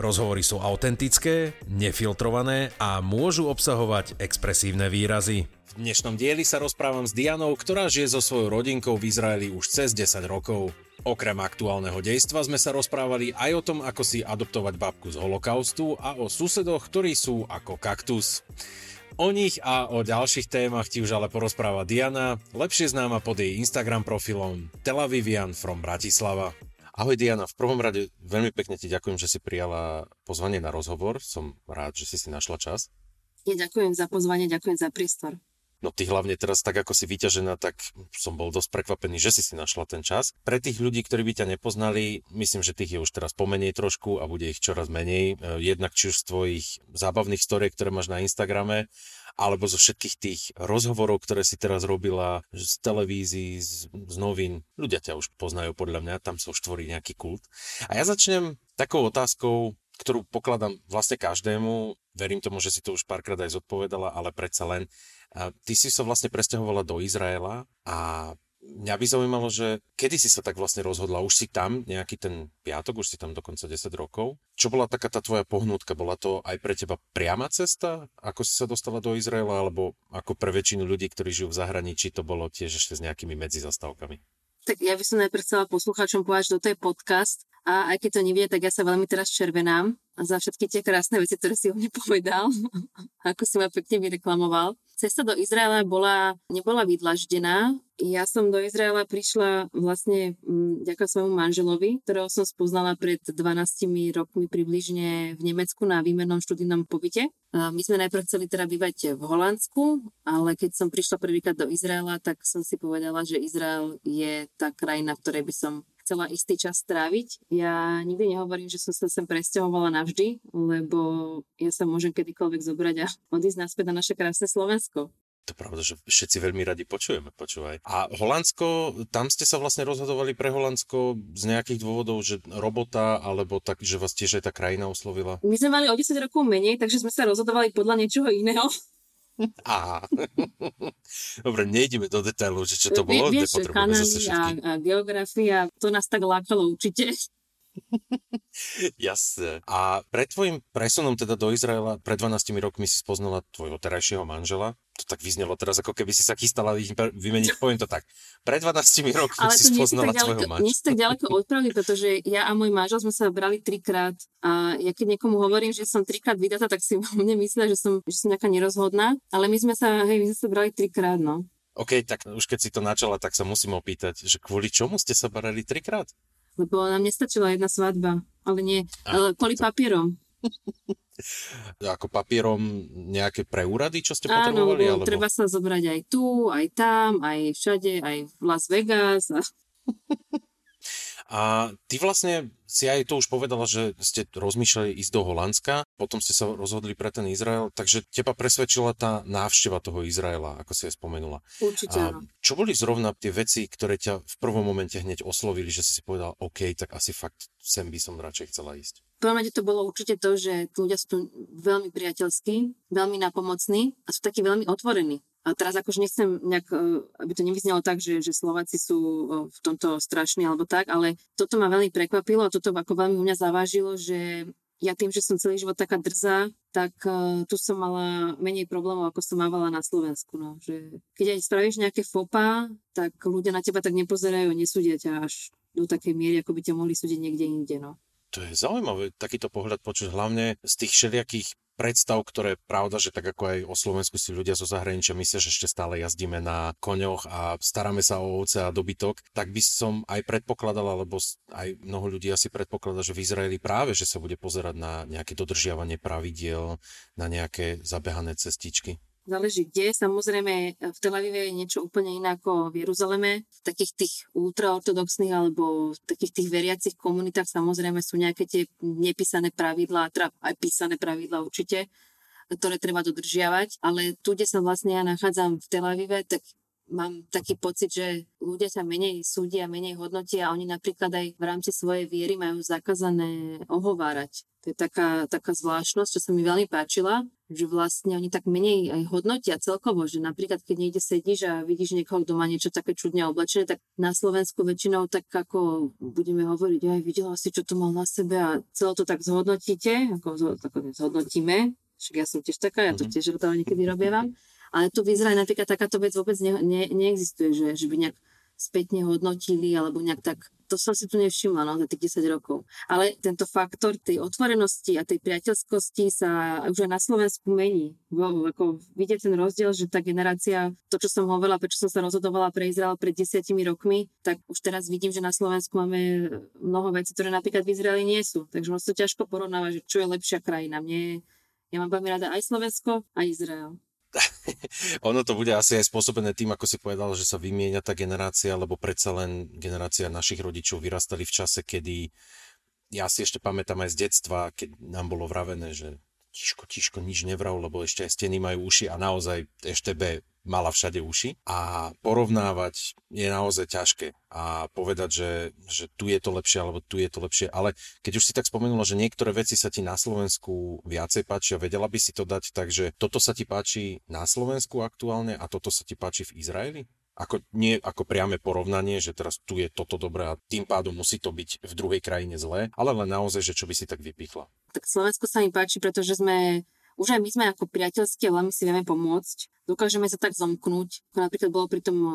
Rozhovory sú autentické, nefiltrované a môžu obsahovať expresívne výrazy. V dnešnom dieli sa rozprávam s Dianou, ktorá žije so svojou rodinkou v Izraeli už cez 10 rokov. Okrem aktuálneho dejstva sme sa rozprávali aj o tom, ako si adoptovať babku z holokaustu a o susedoch, ktorí sú ako kaktus. O nich a o ďalších témach ti už ale porozpráva Diana, lepšie známa pod jej Instagram profilom Tel Avivian from Bratislava. Ahoj Diana, v prvom rade veľmi pekne ti ďakujem, že si prijala pozvanie na rozhovor. Som rád, že si si našla čas. Ja ďakujem za pozvanie, ďakujem za priestor. No ty hlavne teraz tak ako si vyťažená, tak som bol dosť prekvapený, že si si našla ten čas. Pre tých ľudí, ktorí by ťa nepoznali, myslím, že tých je už teraz pomenej trošku a bude ich čoraz menej. E, jednak či už z tvojich zábavných storiek, ktoré máš na Instagrame, alebo zo všetkých tých rozhovorov, ktoré si teraz robila z televízií, z, z novín. Ľudia ťa už poznajú podľa mňa, tam sa už tvorí nejaký kult. A ja začnem takou otázkou, ktorú pokladám vlastne každému. Verím tomu, že si to už párkrát aj zodpovedala, ale predsa len. Ty si sa vlastne presťahovala do Izraela a mňa by zaujímalo, že kedy si sa tak vlastne rozhodla? Už si tam nejaký ten piatok, už si tam dokonca 10 rokov. Čo bola taká tá tvoja pohnutka? Bola to aj pre teba priama cesta? Ako si sa dostala do Izraela? Alebo ako pre väčšinu ľudí, ktorí žijú v zahraničí, to bolo tiež ešte s nejakými medzizastavkami? Tak ja by som najprv chcela poslucháčom povedať, že toto je podcast a aj keď to nevie, tak ja sa veľmi teraz červenám za všetky tie krásne veci, ktoré si o mne povedal, ako si ma pekne vyreklamoval. Cesta do Izraela bola, nebola vydlaždená. Ja som do Izraela prišla vlastne ďakujem svojmu manželovi, ktorého som spoznala pred 12 rokmi približne v Nemecku na výmennom študijnom pobyte. My sme najprv chceli teda bývať v Holandsku, ale keď som prišla prvýkrát do Izraela, tak som si povedala, že Izrael je tá krajina, v ktorej by som chcela istý čas stráviť. Ja nikdy nehovorím, že som sa sem presťahovala navždy, lebo ja sa môžem kedykoľvek zobrať a odísť naspäť na naše krásne Slovensko. To pravda, že všetci veľmi radi počujeme, počúvaj. A Holandsko, tam ste sa vlastne rozhodovali pre Holandsko z nejakých dôvodov, že robota, alebo tak, že vás tiež aj tá krajina oslovila? My sme mali o 10 rokov menej, takže sme sa rozhodovali podľa niečoho iného. Aha. Dobre, nejdeme do detailov, že čo to bolo. Vieš, zase a, a geografia, to nás tak lákalo určite. Jasne. A pred tvojim presunom teda do Izraela, pred 12 rokmi si spoznala tvojho terajšieho manžela. To tak vyznelo teraz, ako keby si sa chystala vymeniť, poviem to tak. Pred 12 rokmi Ale si spoznala svojho manžela. Nie si tak ďaleko od pravdy, pretože ja a môj manžel sme sa brali trikrát a ja keď niekomu hovorím, že som trikrát vydatá, tak si mne myslia, že som, že som nejaká nerozhodná. Ale my sme sa, hej, my sme sa brali trikrát, no. OK, tak už keď si to načala, tak sa musím opýtať, že kvôli čomu ste sa brali trikrát? Lebo nám nestačila jedna svadba, ale nie, ale kvôli papierom. Ako papierom nejaké preúrady, čo ste potrebovali? Áno, alebo... treba sa zobrať aj tu, aj tam, aj všade, aj v Las Vegas. A... A ty vlastne si aj to už povedala, že ste rozmýšľali ísť do Holandska, potom ste sa rozhodli pre ten Izrael, takže teba presvedčila tá návšteva toho Izraela, ako si je spomenula. Určite A čo boli zrovna tie veci, ktoré ťa v prvom momente hneď oslovili, že si si povedal, OK, tak asi fakt sem by som radšej chcela ísť? Prvom to bolo určite to, že ľudia sú tu veľmi priateľskí, veľmi napomocní a sú takí veľmi otvorení. A teraz akože nechcem nejak, e, aby to nevyznelo tak, že, že Slováci sú e, v tomto strašní alebo tak, ale toto ma veľmi prekvapilo a toto ako veľmi u mňa zavážilo, že ja tým, že som celý život taká drzá, tak uh, tu som mala menej problémov, ako som mávala na Slovensku. No. Že keď aj spravíš nejaké fopa, tak ľudia na teba tak nepozerajú, nesúdia ťa až do takej miery, ako by ťa mohli súdiť niekde inde. No. To je zaujímavé, takýto pohľad počuť hlavne z tých všelijakých predstav, ktoré pravda, že tak ako aj o Slovensku si ľudia zo zahraničia myslia, že ešte stále jazdíme na koňoch a staráme sa o ovce a dobytok, tak by som aj predpokladal, alebo aj mnoho ľudí asi predpokladá, že v Izraeli práve, že sa bude pozerať na nejaké dodržiavanie pravidiel, na nejaké zabehané cestičky záleží kde. Samozrejme v Tel Avive je niečo úplne iné ako v Jeruzaleme. V takých tých ultraortodoxných alebo v takých tých veriacich komunitách samozrejme sú nejaké tie nepísané pravidlá, teda aj písané pravidlá určite. ktoré treba dodržiavať, ale tu, kde sa vlastne ja nachádzam v Tel Avive, tak mám taký pocit, že ľudia sa menej súdia, menej hodnotia a oni napríklad aj v rámci svojej viery majú zakázané ohovárať. To je taká, taká zvláštnosť, čo sa mi veľmi páčila, že vlastne oni tak menej aj hodnotia celkovo, že napríklad keď niekde sedíš a vidíš niekoho, kto má niečo také čudne oblečené, tak na Slovensku väčšinou tak ako budeme hovoriť, aj videla si, čo to mal na sebe a celé to tak zhodnotíte, ako, ako zhodnotíme, však ja som tiež taká, ja to mhm. tiež niekedy robievam. Ale tu v Izraeli napríklad takáto vec vôbec ne, ne, neexistuje, že, že by nejak spätne hodnotili alebo nejak tak, to som si tu nevšimla no, za tých 10 rokov. Ale tento faktor tej otvorenosti a tej priateľskosti sa už aj na Slovensku mení. Vo, ako vidieť ten rozdiel, že tá generácia, to čo som hovorila, prečo som sa rozhodovala pre Izrael pred desiatimi rokmi, tak už teraz vidím, že na Slovensku máme mnoho vecí, ktoré napríklad v Izraeli nie sú. Takže možno to ťažko porovnávať, že čo je lepšia krajina. Mne, ja mám veľmi rada aj Slovensko, aj Izrael. ono to bude asi aj spôsobené tým, ako si povedal, že sa vymieňa tá generácia, lebo predsa len generácia našich rodičov vyrastali v čase, kedy ja si ešte pamätám aj z detstva, keď nám bolo vravené, že tiško, tiško, nič nevrav, lebo ešte aj steny majú uši a naozaj ešte B mala všade uši a porovnávať je naozaj ťažké a povedať, že, že tu je to lepšie alebo tu je to lepšie, ale keď už si tak spomenula, že niektoré veci sa ti na Slovensku viacej páčia, vedela by si to dať tak, že toto sa ti páči na Slovensku aktuálne a toto sa ti páči v Izraeli? Ako, nie ako priame porovnanie, že teraz tu je toto dobré a tým pádom musí to byť v druhej krajine zlé, ale len naozaj, že čo by si tak vypichla. Tak Slovensko sa mi páči, pretože sme už aj my sme ako priateľskí a veľmi si vieme pomôcť. Dokážeme sa tak zomknúť, ako napríklad bolo pri tom eh,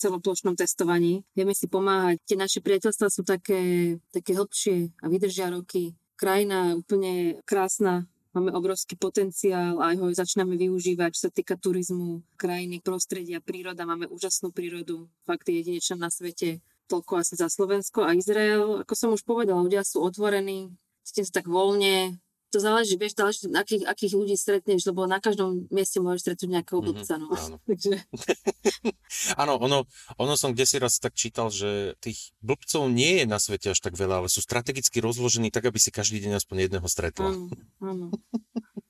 celoplošnom testovaní. Vieme si pomáhať. Tie naše priateľstvá sú také, také hlbšie a vydržia roky. Krajina úplne krásna, máme obrovský potenciál a ho začíname využívať, čo sa týka turizmu, krajiny, prostredia, príroda. Máme úžasnú prírodu, fakt je jedinečná na svete. Toľko asi za Slovensko a Izrael. Ako som už povedala, ľudia sú otvorení, cítim sa tak voľne, to záleží, vieš, záleží, akých, akých ľudí stretneš, lebo na každom mieste môžeš stretnúť nejakého mhm, blbca, no. Áno. Takže... áno, ono, ono som kde si raz tak čítal, že tých blbcov nie je na svete až tak veľa, ale sú strategicky rozložení tak, aby si každý deň aspoň jedného stretla. Áno, áno.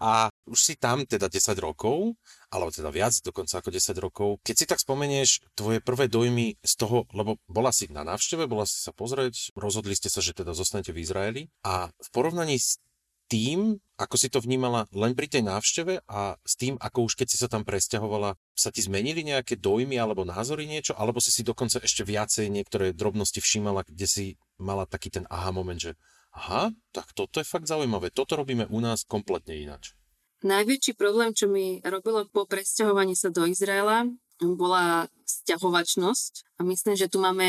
A už si tam teda 10 rokov, alebo teda viac, dokonca ako 10 rokov. Keď si tak spomenieš tvoje prvé dojmy z toho, lebo bola si na návšteve, bola si sa pozrieť, rozhodli ste sa, že teda zostanete v Izraeli a v porovnaní s tým, ako si to vnímala len pri tej návšteve a s tým, ako už keď si sa tam presťahovala, sa ti zmenili nejaké dojmy alebo názory niečo, alebo si si dokonca ešte viacej niektoré drobnosti všímala, kde si mala taký ten aha moment, že aha, tak toto je fakt zaujímavé, toto robíme u nás kompletne ináč. Najväčší problém, čo mi robilo po presťahovaní sa do Izraela, bola sťahovačnosť a myslím, že tu máme,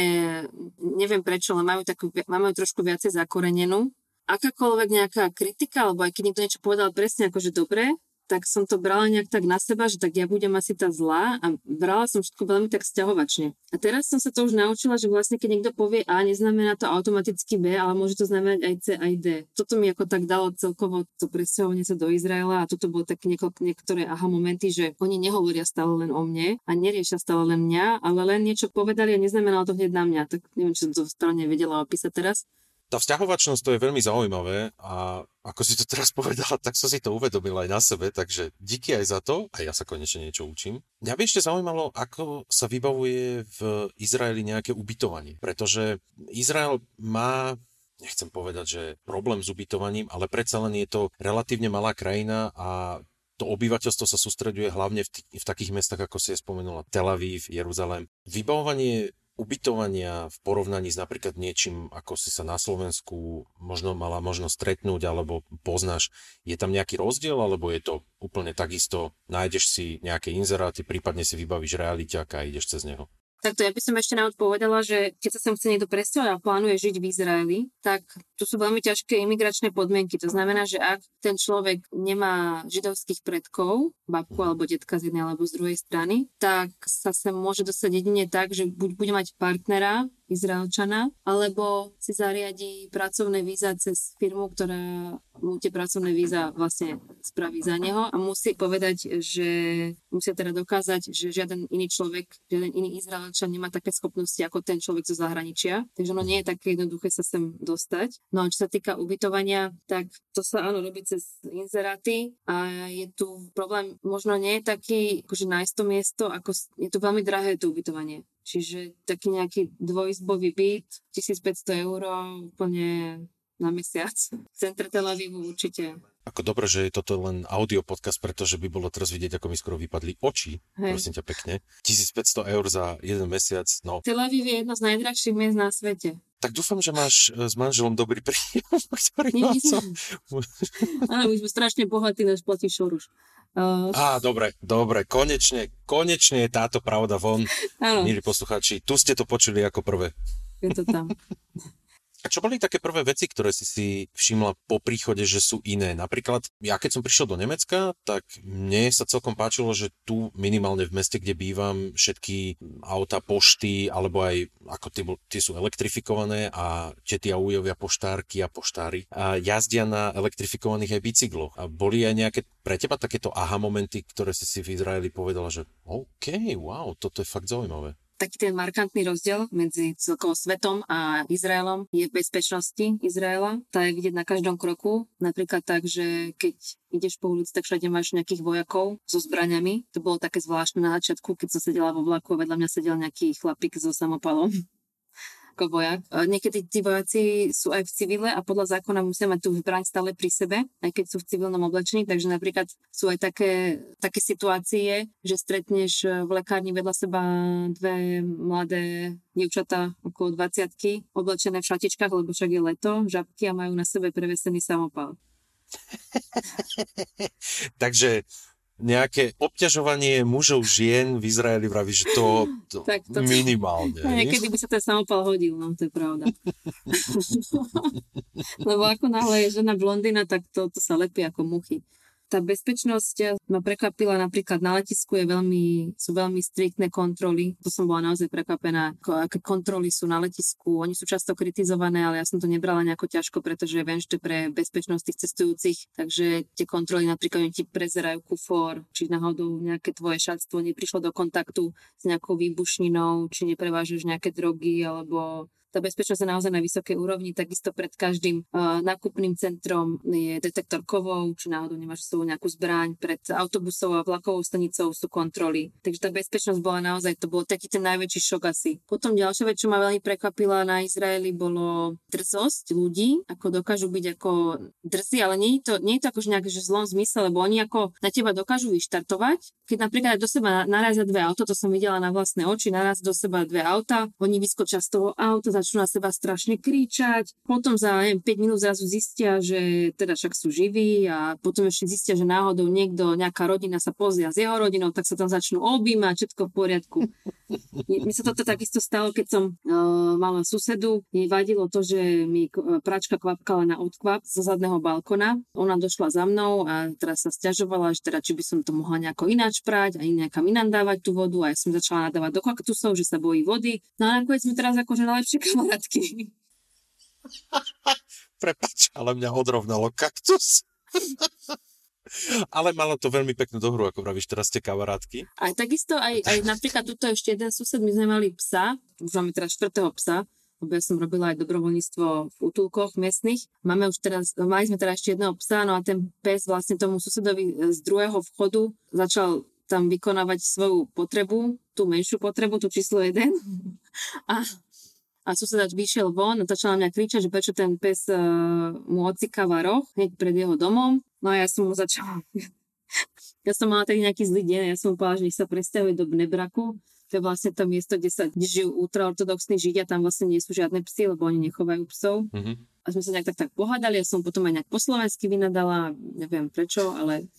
neviem prečo, ale majú, takú, máme trošku viacej zakorenenú. Akákoľvek nejaká kritika, alebo aj keď niekto niečo povedal presne akože dobre, tak som to brala nejak tak na seba, že tak ja budem asi tá zlá a brala som všetko veľmi tak sťahovačne. A teraz som sa to už naučila, že vlastne keď niekto povie A, neznamená to automaticky B, ale môže to znamenať aj C, aj D. Toto mi ako tak dalo celkovo to presťahovanie sa do Izraela a toto bolo tak niekoľko, niektoré aha momenty, že oni nehovoria stále len o mne a neriešia stále len mňa, ale len niečo povedali a neznamenalo to hneď na mňa. Tak neviem, som to správne vedela opísať teraz. Tá vzťahovačnosť to je veľmi zaujímavé a ako si to teraz povedala, tak som si to uvedomil aj na sebe, takže díky aj za to a ja sa konečne niečo učím. Mňa by ešte zaujímalo, ako sa vybavuje v Izraeli nejaké ubytovanie, pretože Izrael má nechcem povedať, že problém s ubytovaním, ale predsa len je to relatívne malá krajina a to obyvateľstvo sa sústreduje hlavne v, t- v takých mestách, ako si je spomenula, Tel Aviv, Jeruzalém. Vybavovanie ubytovania v porovnaní s napríklad niečím, ako si sa na Slovensku možno mala možno stretnúť alebo poznáš, je tam nejaký rozdiel alebo je to úplne takisto, nájdeš si nejaké inzeráty, prípadne si vybavíš realiťaka a ideš cez neho? Takto ja by som ešte naozaj povedala, že keď sa sem chce niekto presťahovať a plánuje žiť v Izraeli, tak tu sú veľmi ťažké imigračné podmienky. To znamená, že ak ten človek nemá židovských predkov, babku alebo detka z jednej alebo z druhej strany, tak sa sem môže dostať jedine tak, že buď bude mať partnera Izraelčana, alebo si zariadi pracovné víza cez firmu, ktorá mu tie pracovné víza vlastne spraví za neho a musí povedať, že musia teda dokázať, že žiaden iný človek, žiaden iný Izraelčan nemá také schopnosti ako ten človek zo zahraničia. Takže ono nie je také jednoduché sa sem dostať. No a čo sa týka ubytovania, tak to sa áno robí cez inzeráty a je tu problém, možno nie je taký, akože nájsť to miesto, ako je to veľmi drahé to ubytovanie. Čiže taký nejaký dvojizbový byt, 1500 eur, úplne na mesiac. V centre Tel Avivu určite. Ako dobre, že je toto len audio podcast, pretože by bolo teraz vidieť, ako mi skoro vypadli oči. Hej. Prosím ťa pekne. 1500 eur za jeden mesiac, no. Tel Aviv je jedno z najdrahších miest na svete. Tak dúfam, že máš e, s manželom dobrý príjem, ktorý Nie, Áno, my sme strašne bohatí, náš platí šoruš. Uh... Á, dobre, dobre, konečne, konečne je táto pravda von, Áno. milí poslucháči. Tu ste to počuli ako prvé. Je to tam. A čo boli také prvé veci, ktoré si si všimla po príchode, že sú iné? Napríklad, ja keď som prišiel do Nemecka, tak mne sa celkom páčilo, že tu minimálne v meste, kde bývam, všetky auta, pošty, alebo aj ako tie, tie sú elektrifikované a tie ujovia poštárky a poštári a jazdia na elektrifikovaných aj bicykloch. A boli aj nejaké pre teba takéto aha momenty, ktoré si si v Izraeli povedala, že OK, wow, toto je fakt zaujímavé taký ten markantný rozdiel medzi celkovo svetom a Izraelom je v bezpečnosti Izraela. Tá je vidieť na každom kroku. Napríklad tak, že keď ideš po ulici, tak všade máš nejakých vojakov so zbraniami. To bolo také zvláštne na začiatku, keď som sedela vo vlaku a vedľa mňa sedel nejaký chlapík so samopalom ako vojak. Niekedy tí vojaci sú aj v civile a podľa zákona musia mať tú zbraň stále pri sebe, aj keď sú v civilnom oblečení, takže napríklad sú aj také, také situácie, že stretneš v lekárni vedľa seba dve mladé dievčatá okolo 20 oblečené v šatičkách, lebo však je leto, žabky a majú na sebe prevesený samopal. Takže nejaké obťažovanie mužov žien v Izraeli vraví, že to, to, tak to minimálne. Niekedy by sa ten samopal hodil, no to je pravda. Lebo ako náhle je žena blondina, tak to, to sa lepí ako muchy tá bezpečnosť ma prekvapila napríklad na letisku je veľmi, sú veľmi striktné kontroly. To som bola naozaj prekvapená, aké kontroly sú na letisku. Oni sú často kritizované, ale ja som to nebrala nejako ťažko, pretože viem, že pre bezpečnosť tých cestujúcich, takže tie kontroly napríklad oni ti prezerajú kufor, či náhodou nejaké tvoje šatstvo neprišlo do kontaktu s nejakou výbušninou, či neprevážaš nejaké drogy alebo tá bezpečnosť je naozaj na vysokej úrovni, takisto pred každým uh, nákupným centrom je detektor kovov, či náhodou nemáš svoju nejakú zbraň, pred autobusov a vlakovou stanicou sú kontroly. Takže tá bezpečnosť bola naozaj, to bol taký ten najväčší šok asi. Potom ďalšia vec, čo ma veľmi prekvapila na Izraeli, bolo drzosť ľudí, ako dokážu byť ako drzí, ale nie je to, nie je to akože nejak že zlom zmysle, lebo oni ako na teba dokážu vyštartovať. Keď napríklad do seba narazia dve auto, to som videla na vlastné oči, naraz do seba dve auta, oni vyskočia z toho auta, začnú na seba strašne kričať, potom za neviem, 5 minút zrazu zistia, že teda však sú živí a potom ešte zistia, že náhodou niekto, nejaká rodina sa pozria s jeho rodinou, tak sa tam začnú objímať, všetko v poriadku. Mi sa toto takisto stalo, keď som uh, mala susedu. Jej vadilo to, že mi pračka kvapkala na odkvap zo zadného balkona. Ona došla za mnou a teraz sa stiažovala, že teda či by som to mohla nejako ináč prať a nejakam inám dávať tú vodu a ja som začala nadávať do kaktusov, že sa bojí vody. No a nakoniec sme teraz akože najlepšie kamarátky. Prepač, ale mňa odrovnalo kaktus. Ale malo to veľmi peknú dohru, ako pravíš, teraz ste kamarátky. A takisto aj, aj napríklad tuto ešte jeden sused, my sme mali psa, už máme teraz štvrtého psa, lebo ja som robila aj dobrovoľníctvo v útulkoch miestnych. Máme už teraz, mali sme teraz ešte jedného psa, no a ten pes vlastne tomu susedovi z druhého vchodu začal tam vykonávať svoju potrebu, tú menšiu potrebu, tú číslo 1. A, a susedač vyšiel von a začal na mňa kričať, že prečo ten pes uh, mu ocikáva roh hneď pred jeho domom. No a ja som mu začala... ja som mala taký nejaký zlý deň, ja som mu povedala, že nech sa presťahuje do Bnebraku. To je vlastne to miesto, kde sa kde žijú ultraortodoxní židia, tam vlastne nie sú žiadne psy, lebo oni nechovajú psov. Mm-hmm. A sme sa nejak tak, tak pohádali, ja som potom aj nejak po slovensky vynadala, neviem prečo, ale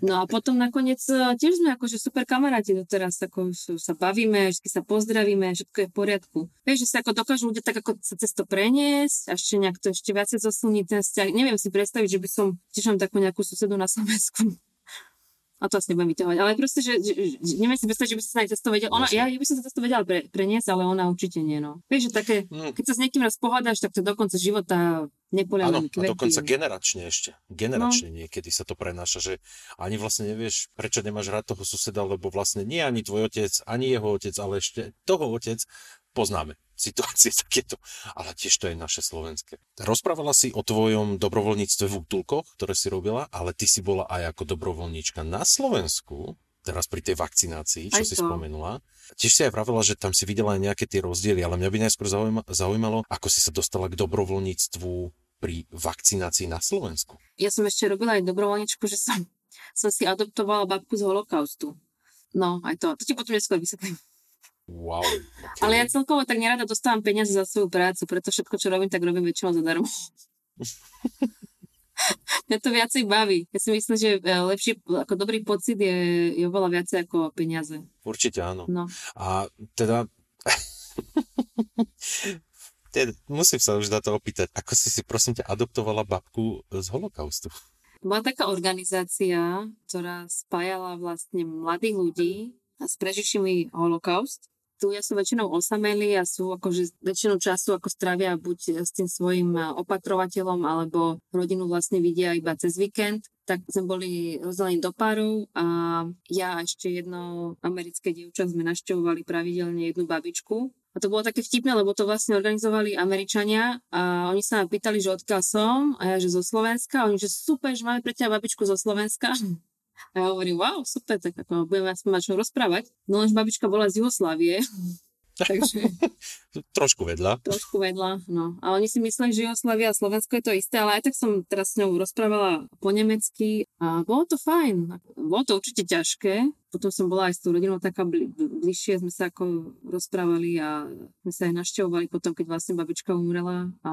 No a potom nakoniec e, tiež sme akože super kamaráti doteraz, ako sa bavíme, vždy sa pozdravíme, všetko je v poriadku. Vieš, že sa ako dokážu ľudia tak ako sa cez to preniesť a ešte nejak to ešte viacej zosilniť ten vzťah. Neviem si predstaviť, že by som tiež mám takú nejakú susedu na Slovensku. A to asi nebudem vyťahovať. Ale proste, že, že, že neviem si predstaviť, že by sa na cesto vedel. Ona, ja, ja, by som sa cesto vedela pre, preniesť, ale ona určite nie. No. Vieš, že také, mm. keď sa s niekým raz pohádaš, tak to do konca života nepolia Áno, a dokonca generačne ešte. Generačne no. niekedy sa to prenáša, že ani vlastne nevieš, prečo nemáš rád toho suseda, lebo vlastne nie ani tvoj otec, ani jeho otec, ale ešte toho otec poznáme situácie takéto, ale tiež to je naše slovenské. Rozprávala si o tvojom dobrovoľníctve v útulkoch, ktoré si robila, ale ty si bola aj ako dobrovoľníčka na Slovensku, teraz pri tej vakcinácii, čo aj si to. spomenula. Tiež si aj vravela, že tam si videla aj nejaké tie rozdiely, ale mňa by najskôr zaujímalo, ako si sa dostala k dobrovoľníctvu pri vakcinácii na Slovensku. Ja som ešte robila aj dobrovoľničku, že som, som si adoptovala babku z holokaustu. No, aj to. To ti potom neskôr vysvetlím. Wow. Okay. Ale ja celkovo tak nerada dostávam peniaze za svoju prácu, preto všetko, čo robím, tak robím väčšinou zadarmo. Mňa to viacej baví. Ja si myslím, že e, lepší, ako dobrý pocit je, je oveľa viacej ako peniaze. Určite áno. No. A teda... teda... Musím sa už na to opýtať. Ako si si prosím ťa adoptovala babku z holokaustu? Bola taká organizácia, ktorá spájala vlastne mladých ľudí s prežišimi holokaust tu ja sú väčšinou osamelí a sú akože väčšinu času ako stravia buď s tým svojim opatrovateľom alebo rodinu vlastne vidia iba cez víkend tak sme boli rozdelení do párov a ja a ešte jedno americké dievča sme naštevovali pravidelne jednu babičku. A to bolo také vtipné, lebo to vlastne organizovali Američania a oni sa ma pýtali, že odkiaľ som a ja, že zo Slovenska. A oni, že super, že máme pre teba babičku zo Slovenska. A ja hovorím, wow, super, tak ako budeme aspoň mať čo rozprávať. No lenže babička bola z Jugoslávie. Takže... trošku vedľa. Trošku vedľa, no. A oni si mysleli, že Jugoslávia a Slovensko je to isté, ale aj tak som teraz s ňou rozprávala po nemecky a bolo to fajn. Bolo to určite ťažké. Potom som bola aj s tou rodinou taká bli, bližšie, sme sa ako rozprávali a sme sa aj naštevovali potom, keď vlastne babička umrela. A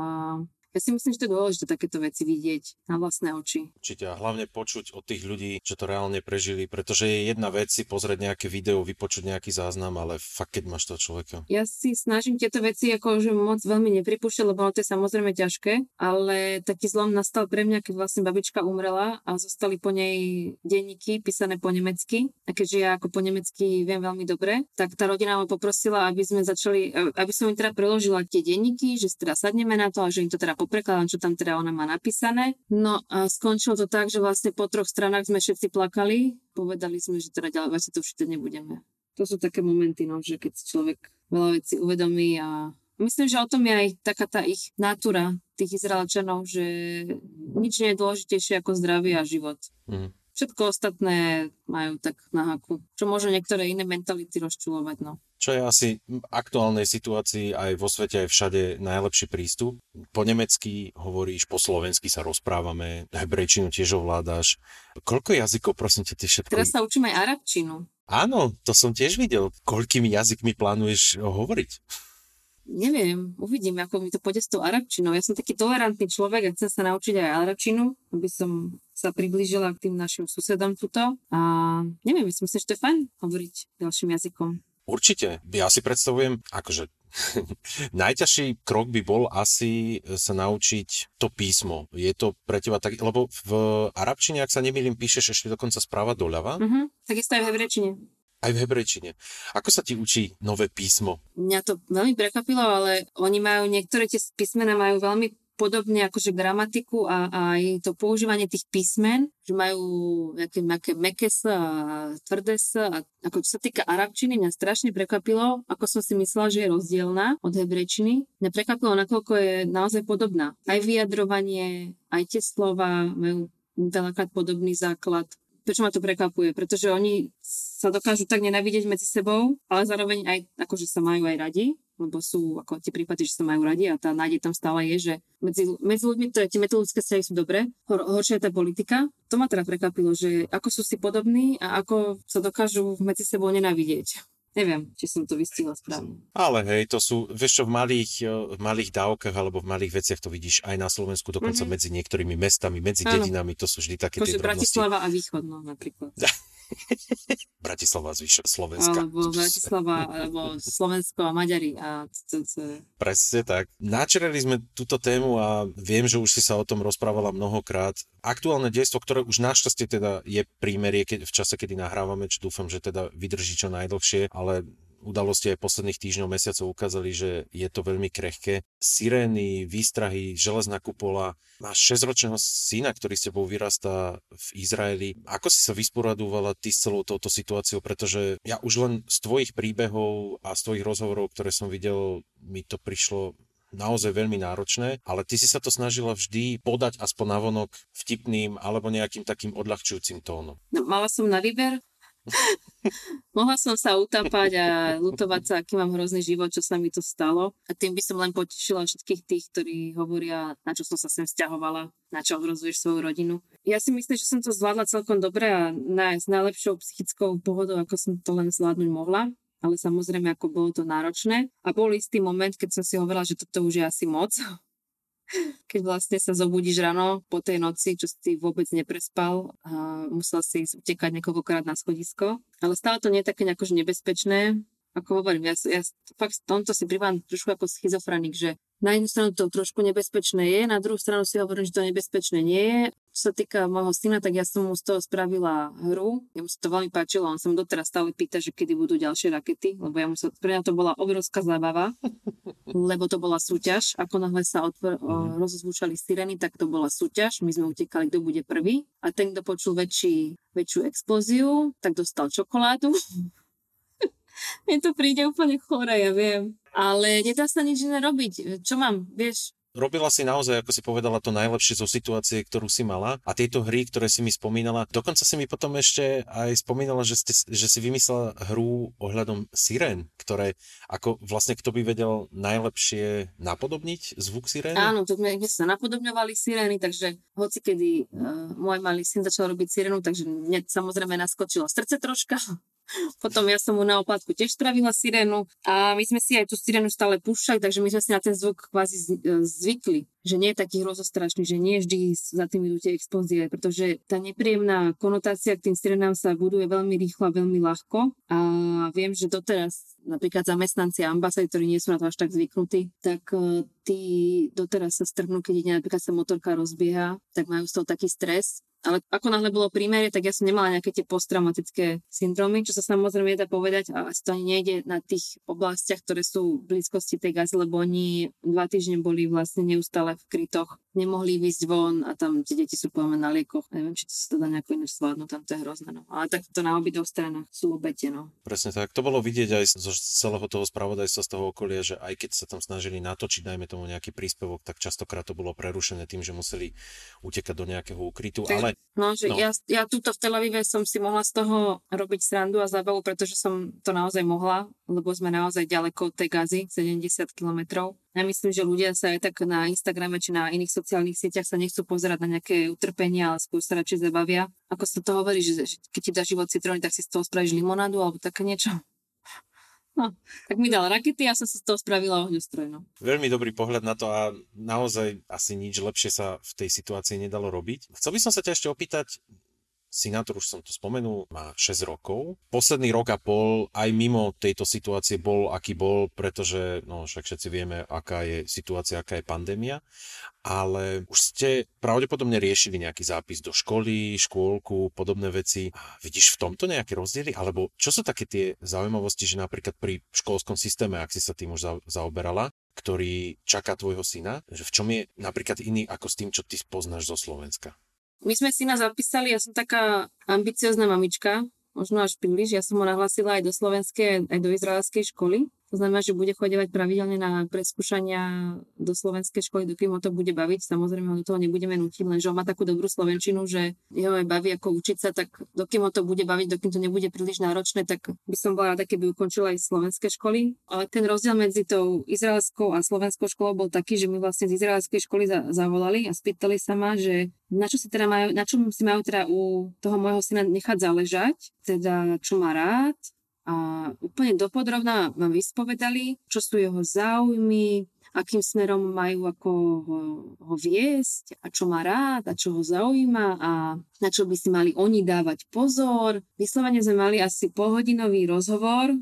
ja si myslím, že to je dôležité takéto veci vidieť na vlastné oči. Určite a hlavne počuť od tých ľudí, čo to reálne prežili, pretože je jedna vec si pozrieť nejaké video, vypočuť nejaký záznam, ale fakt, keď máš toho človeka. Ja si snažím tieto veci ako že moc veľmi nepripúšťať, lebo to je samozrejme ťažké, ale taký zlom nastal pre mňa, keď vlastne babička umrela a zostali po nej denníky písané po nemecky. A keďže ja ako po nemecky viem veľmi dobre, tak tá rodina ma poprosila, aby sme začali, aby som im teda preložila tie denníky, že teda sadneme na to a že im to teda poprekladám, čo tam teda ona má napísané. No a skončilo to tak, že vlastne po troch stranách sme všetci plakali. Povedali sme, že teda ďalej vlastne to všetko nebudeme. To sú také momenty, no, že keď si človek veľa vecí uvedomí a myslím, že o tom je aj taká tá ich natúra tých Izraelčanov, že nič nie je dôležitejšie ako zdravie a život. Mm. Všetko ostatné majú tak na haku. Čo môže niektoré iné mentality rozčulovať, no čo je asi v aktuálnej situácii aj vo svete, aj všade najlepší prístup. Po nemecky hovoríš, po slovensky sa rozprávame, hebrejčinu tiež ovládaš. Koľko jazykov, prosím ťa, ty všetko? Teraz sa učím aj arabčinu. Áno, to som tiež videl. Koľkými jazykmi plánuješ hovoriť? Neviem, uvidím, ako mi to pôjde s tou arabčinou. Ja som taký tolerantný človek a chcem sa naučiť aj arabčinu, aby som sa priblížila k tým našim susedom tuto. A neviem, myslím si, že to je fajn hovoriť ďalším jazykom. Určite. Ja si predstavujem, akože najťažší krok by bol asi sa naučiť to písmo. Je to pre teba tak, lebo v arabčine, ak sa nemýlim, píšeš ešte dokonca správa doľava. Mm-hmm. Takisto aj v hebrečine. Aj v hebrečine. Ako sa ti učí nové písmo? Mňa to veľmi prekvapilo, ale oni majú, niektoré tie písmena majú veľmi podobne akože gramatiku a, a aj to používanie tých písmen, že majú nejaké, nejaké meké s a tvrdé s a ako čo sa týka arabčiny, mňa strašne prekvapilo, ako som si myslela, že je rozdielna od hebrečiny. Mňa prekvapilo, nakoľko je naozaj podobná. Aj vyjadrovanie, aj tie slova majú veľakrát podobný základ. Prečo ma to prekvapuje? Pretože oni sa dokážu tak nenavidieť medzi sebou, ale zároveň aj akože sa majú aj radi lebo sú ako tie prípady, že sa majú radi a tá nádej tam stále je, že medzi, medzi ľuďmi to tie metodické vzťahy sú dobré, hor, horšia je tá politika. To ma teda prekvapilo, že ako sú si podobní a ako sa dokážu medzi sebou nenávidieť. Neviem, či som to vystihla správne. Ale hej, to sú, vieš čo, v malých, eh, v malých dávkach alebo v malých veciach to vidíš aj na Slovensku, dokonca mm-hmm. medzi niektorými mestami, medzi Áno. dedinami, to sú vždy také Kože tie Bratislava a Východ, no napríklad. Bratislava, zvyšok Slovenska. Alebo Bratislava, alebo Slovensko a Maďari. A to, to, to... Presne tak. Načerali sme túto tému a viem, že už si sa o tom rozprávala mnohokrát. Aktuálne dejstvo, ktoré už našťastie teda je prímerie keď, v čase, kedy nahrávame, čo dúfam, že teda vydrží čo najdlhšie, ale udalosti aj posledných týždňov, mesiacov ukázali, že je to veľmi krehké. Sirény, výstrahy, železná kupola. Máš 6-ročného syna, ktorý s tebou vyrastá v Izraeli. Ako si sa vysporadúvala ty s celou touto situáciou? Pretože ja už len z tvojich príbehov a z tvojich rozhovorov, ktoré som videl, mi to prišlo naozaj veľmi náročné, ale ty si sa to snažila vždy podať aspoň navonok vtipným alebo nejakým takým odľahčujúcim tónom. No, mala som na výber, Mohla som sa utápať a lutovať sa, aký mám hrozný život, čo sa mi to stalo. A tým by som len potešila všetkých tých, ktorí hovoria, na čo som sa sem stiahovala, na čo ohrozuješ svoju rodinu. Ja si myslím, že som to zvládla celkom dobre a na, s najlepšou psychickou pohodou, ako som to len zvládnuť mohla. Ale samozrejme, ako bolo to náročné. A bol istý moment, keď som si hovorila, že toto už je asi moc keď vlastne sa zobudíš ráno po tej noci, čo si vôbec neprespal a musel si utekať niekoľkokrát na schodisko. Ale stále to nie je také nejako nebezpečné. Ako hovorím, ja, ja fakt v tomto si privám trošku ako schizofrenik, že na jednu stranu to trošku nebezpečné je, na druhú stranu si hovorím, že to nebezpečné nie je. Čo sa týka môjho syna, tak ja som mu z toho spravila hru. Ja mu sa to veľmi páčilo, on sa mu doteraz stále pýta, že kedy budú ďalšie rakety, lebo ja mu sa, pre mňa to bola obrovská zábava, lebo to bola súťaž. Ako náhle sa otvor, o, mhm. rozozvúčali sireny, tak to bola súťaž. My sme utekali, kto bude prvý. A ten, kto počul väčší, väčšiu explóziu, tak dostal čokoládu. Mne to príde úplne chore, ja viem. Ale nedá sa nič iné robiť. Čo mám, vieš, robila si naozaj, ako si povedala, to najlepšie zo situácie, ktorú si mala. A tieto hry, ktoré si mi spomínala, dokonca si mi potom ešte aj spomínala, že, ste, že si vymyslela hru ohľadom sirén, ktoré, ako vlastne kto by vedel najlepšie napodobniť zvuk sirén? Áno, to my sa napodobňovali sirény, takže hoci kedy uh, môj malý syn začal robiť sirénu, takže mne samozrejme naskočilo srdce troška, potom ja som mu na oplatku tiež spravila sirénu a my sme si aj tú sirénu stále púšťali, takže my sme si na ten zvuk kvázi e, zvykli že nie je taký hrozostrašný, že nie vždy za tým idú tie explózie, pretože tá nepríjemná konotácia k tým sirenám sa buduje veľmi rýchlo a veľmi ľahko. A viem, že doteraz napríklad zamestnanci ambasády, ktorí nie sú na to až tak zvyknutí, tak e, tí doteraz sa strhnú, keď ide napríklad sa motorka rozbieha, tak majú z toho taký stres ale ako náhle bolo prímerie, tak ja som nemala nejaké tie posttraumatické syndromy, čo sa samozrejme dá povedať a asi to ani nejde na tých oblastiach, ktoré sú v blízkosti tej gazy, lebo oni dva týždne boli vlastne neustále v krytoch nemohli výjsť von a tam tie deti sú povedzme na liekoch. Neviem, či to sa dá nejako iné zvládnuť, tam to je hrozné. No. Ale tak to na obidvoch stranách sú obete. No. Presne tak. To bolo vidieť aj zo celého toho spravodajstva z toho okolia, že aj keď sa tam snažili natočiť, dajme tomu nejaký príspevok, tak častokrát to bolo prerušené tým, že museli utekať do nejakého ukrytu. Tak, ale... No, že no. Ja, ja túto v Tel Avive som si mohla z toho robiť srandu a zábavu, pretože som to naozaj mohla, lebo sme naozaj ďaleko od tej gazy, 70 kilometrov ja myslím, že ľudia sa aj tak na Instagrame či na iných sociálnych sieťach sa nechcú pozerať na nejaké utrpenia, ale skôr sa radšej zabavia. Ako sa to hovorí, že keď ti dá život citróny, tak si z toho spravíš limonádu alebo také niečo. Tak mi dal rakety a som si z toho spravila ohňostroj. No. Veľmi dobrý pohľad na to a naozaj asi nič lepšie sa v tej situácii nedalo robiť. Chcel by som sa ťa ešte opýtať, Sinátor, už som to spomenul, má 6 rokov. Posledný rok a pol aj mimo tejto situácie bol, aký bol, pretože no, však všetci vieme, aká je situácia, aká je pandémia. Ale už ste pravdepodobne riešili nejaký zápis do školy, škôlku, podobné veci. Vidíš v tomto nejaké rozdiely? Alebo čo sú také tie zaujímavosti, že napríklad pri školskom systéme, ak si sa tým už zaoberala, ktorý čaká tvojho syna, že v čom je napríklad iný ako s tým, čo ty poznáš zo Slovenska? My sme nás zapísali, ja som taká ambiciozná mamička, možno až príliš. Ja som ho nahlasila aj do slovenskej, aj do izraelskej školy. To znamená, že bude chodevať pravidelne na preskúšania do slovenskej školy, dokým ho to bude baviť. Samozrejme, ho do toho nebudeme nutiť, lenže on má takú dobrú slovenčinu, že jeho aj baví ako učiť sa, tak dokým ho to bude baviť, dokým to nebude príliš náročné, tak by som bola rada, keby ukončila aj slovenské školy. Ale ten rozdiel medzi tou izraelskou a slovenskou školou bol taký, že my vlastne z izraelskej školy za- zavolali a spýtali sa ma, že na čo si teda majú, na čo si majú teda u toho môjho syna nechať záležať, teda čo má rád, a úplne dopodrobná vám vyspovedali, čo sú jeho záujmy, akým smerom majú ako ho, ho viesť a čo má rád a čo ho zaujíma a na čo by si mali oni dávať pozor. Vyslovene sme mali asi polhodinový rozhovor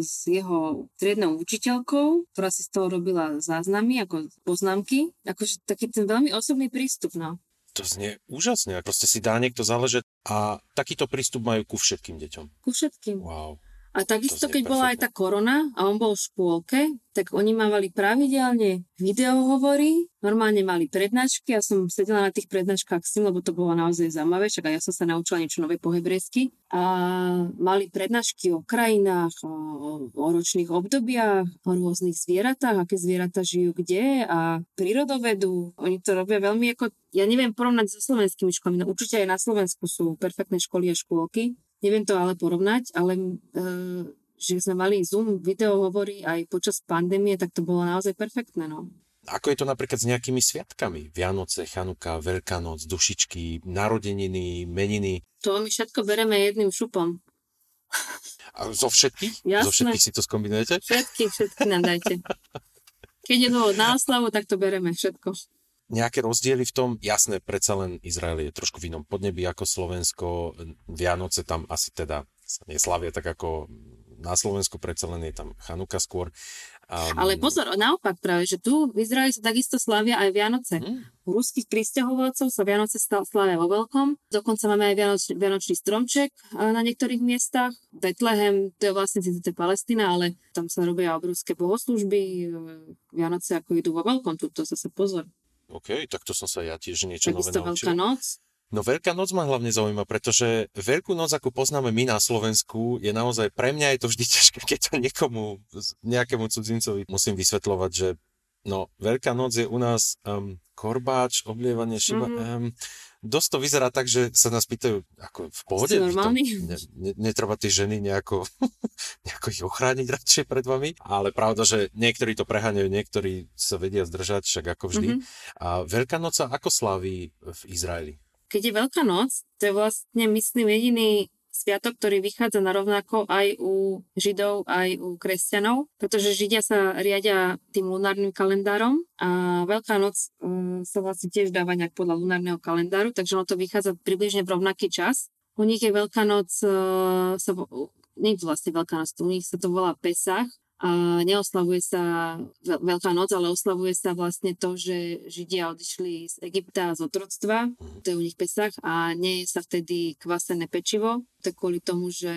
s jeho triednou učiteľkou, ktorá si z toho robila záznamy, ako poznámky. Akože taký ten veľmi osobný prístup, no. To znie úžasne. Proste si dá niekto záležať a takýto prístup majú ku všetkým deťom. Ku všetkým. Wow. A takisto, keď bola aj tá korona a on bol v škôlke, tak oni mávali pravidelne videohovory, normálne mali prednášky, ja som sedela na tých prednáškach s ním, lebo to bolo naozaj zaujímavé, však ja som sa naučila niečo nové po hebrejsky. A mali prednášky o krajinách, o, o ročných obdobiach, o rôznych zvieratách, aké zvieratá žijú kde a prírodovedu. Oni to robia veľmi ako, ja neviem porovnať so slovenskými školami, no určite aj na Slovensku sú perfektné školy a škôlky, Neviem to ale porovnať, ale e, že sme mali Zoom video hovorí aj počas pandémie, tak to bolo naozaj perfektné. No. Ako je to napríklad s nejakými sviatkami? Vianoce, Chanuka, Veľká noc, dušičky, narodeniny, meniny? To my všetko bereme jedným šupom. A zo všetkých? Jasné. Zo všetkých si to skombinujete? Všetky, všetky nám dajte. Keď je dôvod na oslavu, tak to bereme všetko nejaké rozdiely v tom? Jasné, predsa len Izrael je trošku v inom podnebí ako Slovensko. Vianoce tam asi teda sa neslavia tak ako na Slovensku, predsa len je tam Chanuka skôr. Um, Ale pozor, naopak práve, že tu v Izraeli sa takisto slavia aj Vianoce. Hmm. U ruských pristahovalcov sa Vianoce slavia vo veľkom. Dokonca máme aj Vianoč, Vianočný stromček na niektorých miestach. Betlehem, to je vlastne to je Palestina, ale tam sa robia obrovské bohoslužby. Vianoce ako idú vo veľkom, tu to zase pozor. OK, tak to som sa ja tiež niečo nové naučil. Veľká noc? No Veľká noc ma hlavne zaujíma, pretože Veľkú noc, ako poznáme my na Slovensku, je naozaj, pre mňa je to vždy ťažké, keď to niekomu, nejakému cudzincovi musím vysvetľovať, že no, Veľká noc je u nás um, korbáč, oblievanie šiba. Mm-hmm. Um, dosť to vyzerá tak, že sa nás pýtajú, ako v pohode? Ne, ne, netreba tie ženy nejako, nejako ich ochrániť radšej pred vami, ale pravda, že niektorí to preháňajú, niektorí sa vedia zdržať, však ako vždy. Mm-hmm. A Veľká noc ako slaví v Izraeli? keď je Veľká noc, to je vlastne, myslím, jediný sviatok, ktorý vychádza na rovnako aj u Židov, aj u kresťanov, pretože Židia sa riadia tým lunárnym kalendárom a Veľká noc um, sa vlastne tiež dáva nejak podľa lunárneho kalendáru, takže ono to vychádza približne v rovnaký čas. U nich je Veľká noc, uh, sa, nie je vlastne Veľká noc, u nich sa to volá Pesach a neoslavuje sa Veľká noc, ale oslavuje sa vlastne to, že Židia odišli z Egypta z otroctva, to je u nich Pesach a nie je sa vtedy kvasené pečivo, to kvôli tomu, že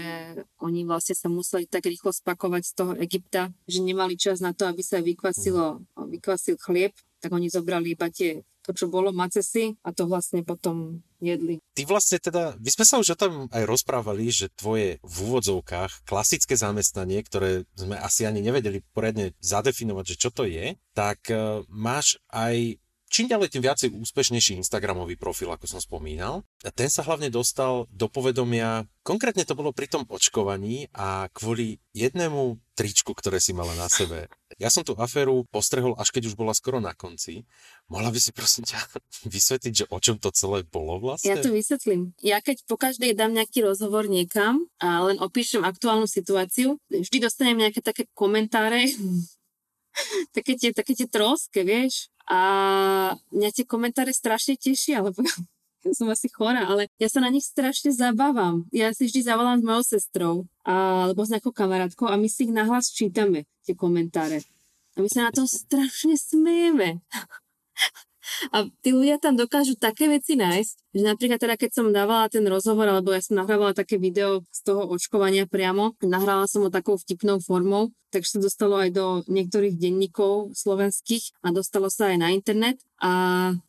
oni vlastne sa museli tak rýchlo spakovať z toho Egypta, že nemali čas na to, aby sa vykvasilo, vykvasil chlieb, tak oni zobrali iba tie to, čo bolo macesy a to vlastne potom jedli. Ty vlastne teda, my sme sa už o tom aj rozprávali, že tvoje v úvodzovkách klasické zamestnanie, ktoré sme asi ani nevedeli poriadne zadefinovať, že čo to je, tak uh, máš aj čím ďalej tým viacej úspešnejší Instagramový profil, ako som spomínal. A ten sa hlavne dostal do povedomia, konkrétne to bolo pri tom očkovaní a kvôli jednému tričku, ktoré si mala na sebe. Ja som tú aféru postrehol, až keď už bola skoro na konci. Mohla by si prosím ťa vysvetliť, že o čom to celé bolo vlastne? Ja to vysvetlím. Ja keď po každej dám nejaký rozhovor niekam a len opíšem aktuálnu situáciu, vždy dostanem nejaké také komentáre, také tie, také tie troske, vieš. A mňa tie komentáre strašne tešia, lebo ja som asi chorá, ale ja sa na nich strašne zabávam. Ja si vždy zavolám s mojou sestrou alebo s nejakou kamarátkou a my si ich nahlas čítame, tie komentáre. A my sa na tom strašne smejeme. A tí ľudia tam dokážu také veci nájsť, že napríklad teda keď som dávala ten rozhovor, alebo ja som nahrávala také video z toho očkovania priamo, nahrávala som ho takou vtipnou formou, takže sa dostalo aj do niektorých denníkov slovenských a dostalo sa aj na internet. A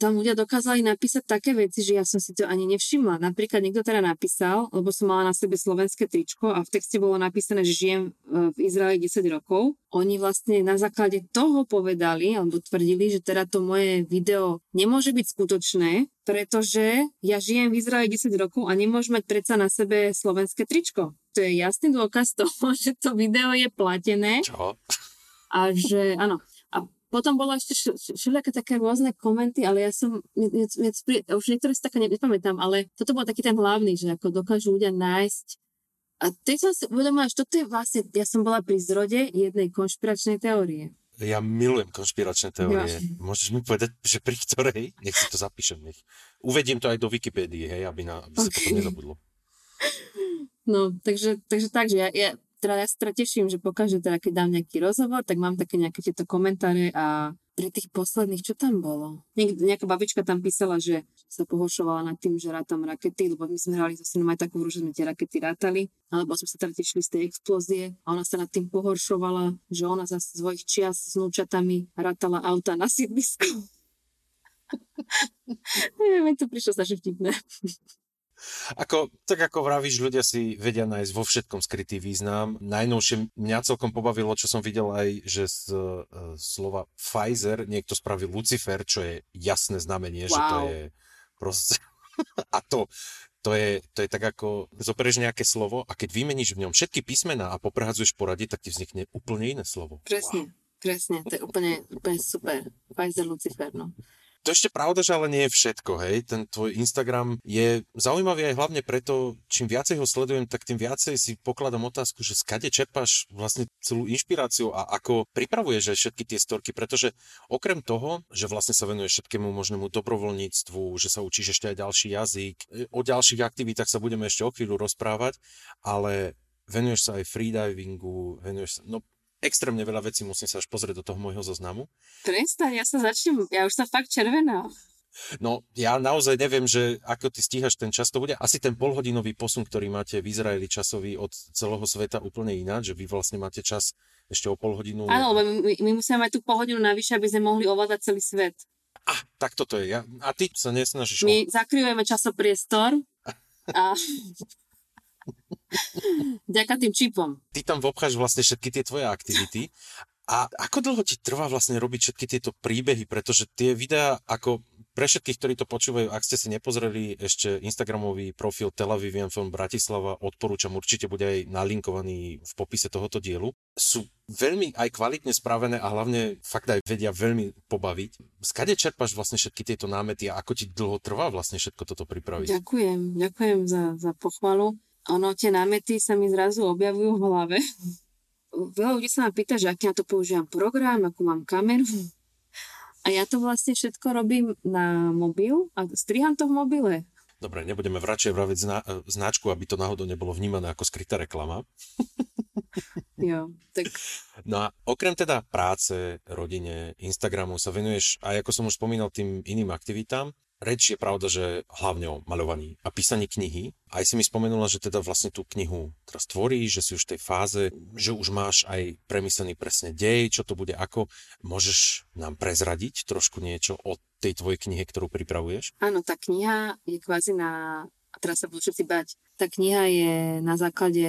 tam ľudia dokázali napísať také veci, že ja som si to ani nevšimla. Napríklad niekto teda napísal, lebo som mala na sebe slovenské tričko a v texte bolo napísané, že žijem e, v Izraeli 10 rokov. Oni vlastne na základe toho povedali, alebo tvrdili, že teda to moje video nemôže byť skutočné, pretože ja žijem v Izraeli 10 rokov a nemôžem mať predsa na sebe slovenské tričko. To je jasný dôkaz toho, že to video je platené. Čo? A že, áno, potom bolo ešte všelijaké také rôzne komenty, ale ja som, ja, ja, ja, už niektoré si také nepamätám, ale toto bol taký ten hlavný, že ako dokážu ľudia nájsť. A teď som si uvedomila, že toto je vlastne, ja som bola pri zrode jednej konšpiračnej teórie. Ja milujem konšpiračné teórie. Ja. Môžeš mi povedať, že pri ktorej? Nech si to zapíšem. Nech. Uvedím to aj do Wikipédie, hej, aby, na, aby okay. sa potom nezabudlo. No, takže, takže tak, že ja, ja teda ja sa teda teším, že pokaždé teda, keď dám nejaký rozhovor, tak mám také nejaké tieto komentáre a pri tých posledných, čo tam bolo? Niek- nejaká babička tam písala, že sa pohoršovala nad tým, že rátam rakety, lebo my sme hrali so synom aj takú hru, že sme tie rakety rátali, alebo sme sa teda tešili z tej explózie a ona sa nad tým pohoršovala, že ona za svojich čias s núčatami rátala auta na sídlisku. Neviem, to prišlo sa vtipné. Ako, tak ako vravíš, ľudia si vedia nájsť vo všetkom skrytý význam. Najnovšie mňa celkom pobavilo, čo som videl aj, že z uh, slova Pfizer niekto spravil Lucifer, čo je jasné znamenie, wow. že to je proste... a to, to je, to je tak ako, zoberieš nejaké slovo a keď vymeníš v ňom všetky písmená a poprehadzuješ poradie, tak ti vznikne úplne iné slovo. Presne, wow. presne, to je úplne, úplne super. Pfizer Lucifer, no. To ešte pravda, že ale nie je všetko, hej. Ten tvoj Instagram je zaujímavý aj hlavne preto, čím viacej ho sledujem, tak tým viacej si pokladám otázku, že skade čerpáš vlastne celú inšpiráciu a ako pripravuješ aj všetky tie storky, pretože okrem toho, že vlastne sa venuješ všetkému možnému dobrovoľníctvu, že sa učíš ešte aj ďalší jazyk, o ďalších aktivitách sa budeme ešte o chvíľu rozprávať, ale venuješ sa aj freedivingu, venuješ sa, no extrémne veľa vecí, musím sa až pozrieť do toho môjho zoznamu. Prestaň, ja sa začnem, ja už sa fakt červená. No, ja naozaj neviem, že ako ty stíhaš ten čas, to bude asi ten polhodinový posun, ktorý máte v Izraeli časový od celého sveta úplne ináč, že vy vlastne máte čas ešte o pol hodinu. Áno, lebo my, my musíme mať tú pol hodinu navyše, aby sme mohli ovládať celý svet. A, tak toto je. Ja, a ty sa nesnažíš... My o... zakrývame časopriestor a Ďaká tým čipom. Ty tam vobcháš vlastne všetky tie tvoje aktivity. A ako dlho ti trvá vlastne robiť všetky tieto príbehy? Pretože tie videá, ako pre všetkých, ktorí to počúvajú, ak ste si nepozreli ešte Instagramový profil Tel Avivian Film Bratislava, odporúčam, určite bude aj nalinkovaný v popise tohoto dielu, sú veľmi aj kvalitne spravené a hlavne fakt aj vedia veľmi pobaviť. Skade čerpaš vlastne všetky tieto námety a ako ti dlho trvá vlastne všetko toto pripraviť? Ďakujem, ďakujem za, za pochvalu ono, tie námety sa mi zrazu objavujú v hlave. Veľa ľudí sa ma pýta, že aký na to používam program, akú mám kameru. A ja to vlastne všetko robím na mobil a striham to v mobile. Dobre, nebudeme radšej vraviť zna- značku, aby to náhodou nebolo vnímané ako skrytá reklama. jo, tak... No a okrem teda práce, rodine, Instagramu sa venuješ aj, ako som už spomínal, tým iným aktivitám. Reč je pravda, že hlavne o maľovaní a písaní knihy. Aj si mi spomenula, že teda vlastne tú knihu teraz tvoríš, že si už v tej fáze, že už máš aj premyslený presne dej, čo to bude ako. Môžeš nám prezradiť trošku niečo o tej tvojej knihe, ktorú pripravuješ? Áno, tá kniha je kvázi na... A teraz sa budú všetci bať. Tá kniha je na základe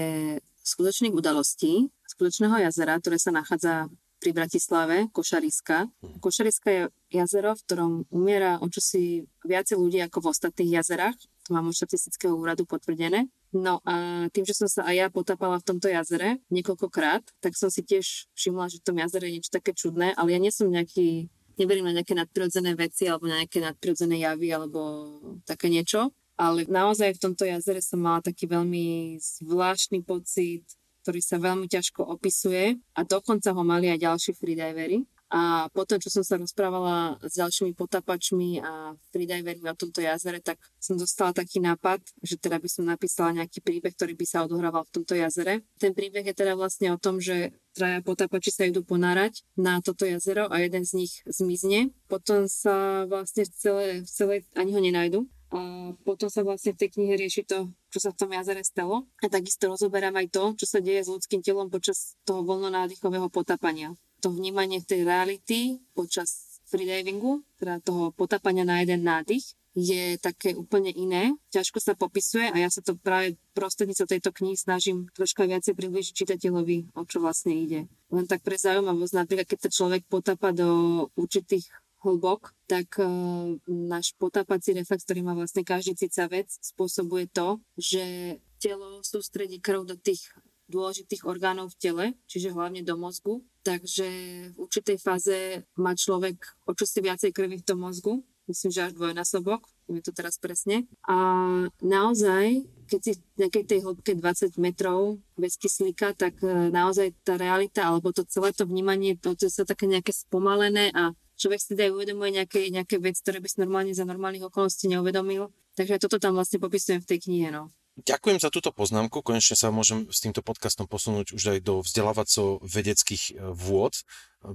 skutočných udalostí, skutočného jazera, ktoré sa nachádza pri Bratislave, Košariska. Mhm. Košariska je jazero, v ktorom umiera o čosi viacej ľudí ako v ostatných jazerách. To mám od štatistického úradu potvrdené. No a tým, že som sa aj ja potápala v tomto jazere niekoľkokrát, tak som si tiež všimla, že v tom jazere je niečo také čudné, ale ja nie som nejaký, neverím na nejaké nadprirodzené veci alebo na nejaké nadprirodzené javy alebo také niečo. Ale naozaj v tomto jazere som mala taký veľmi zvláštny pocit, ktorý sa veľmi ťažko opisuje a dokonca ho mali aj ďalší freedivery. A potom, čo som sa rozprávala s ďalšími potapačmi a freedivermi o tomto jazere, tak som dostala taký nápad, že teda by som napísala nejaký príbeh, ktorý by sa odohrával v tomto jazere. Ten príbeh je teda vlastne o tom, že traja potapači sa idú ponárať na toto jazero a jeden z nich zmizne. Potom sa vlastne celé, celé ani ho nenajdu a potom sa vlastne v tej knihe rieši to, čo sa v tom jazere stalo. A takisto rozoberám aj to, čo sa deje s ľudským telom počas toho voľnonádychového potapania. To vnímanie tej reality počas freedivingu, teda toho potapania na jeden nádych, je také úplne iné, ťažko sa popisuje a ja sa to práve prostredníctvom tejto knihy snažím troška viacej približiť čitateľovi, o čo vlastne ide. Len tak pre zaujímavosť, napríklad keď sa človek potapa do určitých hlbok, tak uh, náš potápací reflex, ktorý má vlastne každý cicavec, spôsobuje to, že telo sústredí krv do tých dôležitých orgánov v tele, čiže hlavne do mozgu. Takže v určitej fáze má človek o čosi viacej krvi v tom mozgu, myslím, že až dvojnásobok, je to teraz presne. A naozaj, keď si v nejakej tej hĺbke 20 metrov bez kyslíka, tak e, naozaj tá realita alebo to celé to vnímanie, to, to je také nejaké spomalené a človek si aj uvedomuje nejaké, nejaké veci, ktoré by si normálne za normálnych okolností neuvedomil. Takže toto tam vlastne popisujem v tej knihe. No. Ďakujem za túto poznámku. Konečne sa môžem s týmto podcastom posunúť už aj do vzdelávaco-vedeckých e, vôd,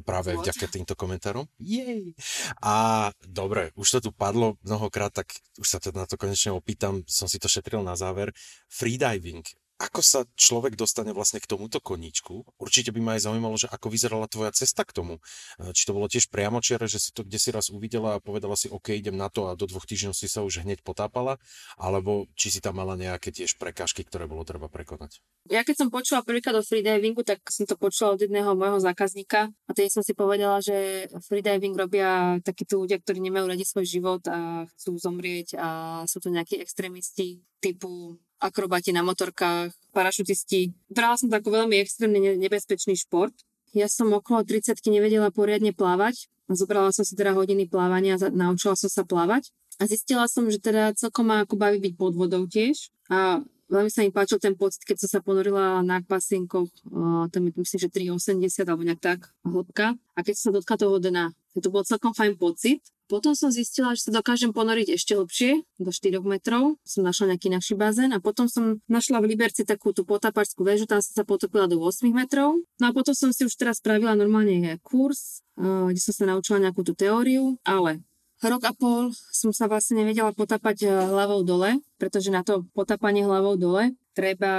práve Vôd. vďaka týmto komentárom. Jej! A dobre, už to tu padlo mnohokrát, tak už sa teda na to konečne opýtam, som si to šetril na záver. Freediving ako sa človek dostane vlastne k tomuto koníčku. Určite by ma aj zaujímalo, že ako vyzerala tvoja cesta k tomu. E, či to bolo tiež priamočiare, že si to kde si raz uvidela a povedala si, OK, idem na to a do dvoch týždňov si sa už hneď potápala, alebo či si tam mala nejaké tiež prekážky, ktoré bolo treba prekonať. Ja keď som počula prvýkrát o freedivingu, tak som to počula od jedného môjho zákazníka a tedy som si povedala, že freediving robia takíto ľudia, ktorí nemajú radi svoj život a chcú zomrieť a sú to nejakí extrémisti typu akrobati na motorkách, parašutisti. Brala som to ako veľmi extrémne nebezpečný šport. Ja som okolo 30 nevedela poriadne plávať. Zobrala som si teda hodiny plávania, naučila som sa plávať. A zistila som, že teda celkom ma ako baví byť pod vodou tiež. A veľmi sa mi páčil ten pocit, keď som sa ponorila na uh, tam je myslím, že 3,80 alebo nejak tak hĺbka. A keď som sa dotkla toho dna, to bol celkom fajn pocit. Potom som zistila, že sa dokážem ponoriť ešte hlbšie, do 4 metrov. Som našla nejaký naší bazén a potom som našla v Liberci takú tú potapačskú väžu, tam som sa potopila do 8 metrov. No a potom som si už teraz spravila normálne kurz, kde som sa naučila nejakú tú teóriu, ale rok a pol som sa vlastne nevedela potapať hlavou dole, pretože na to potapanie hlavou dole treba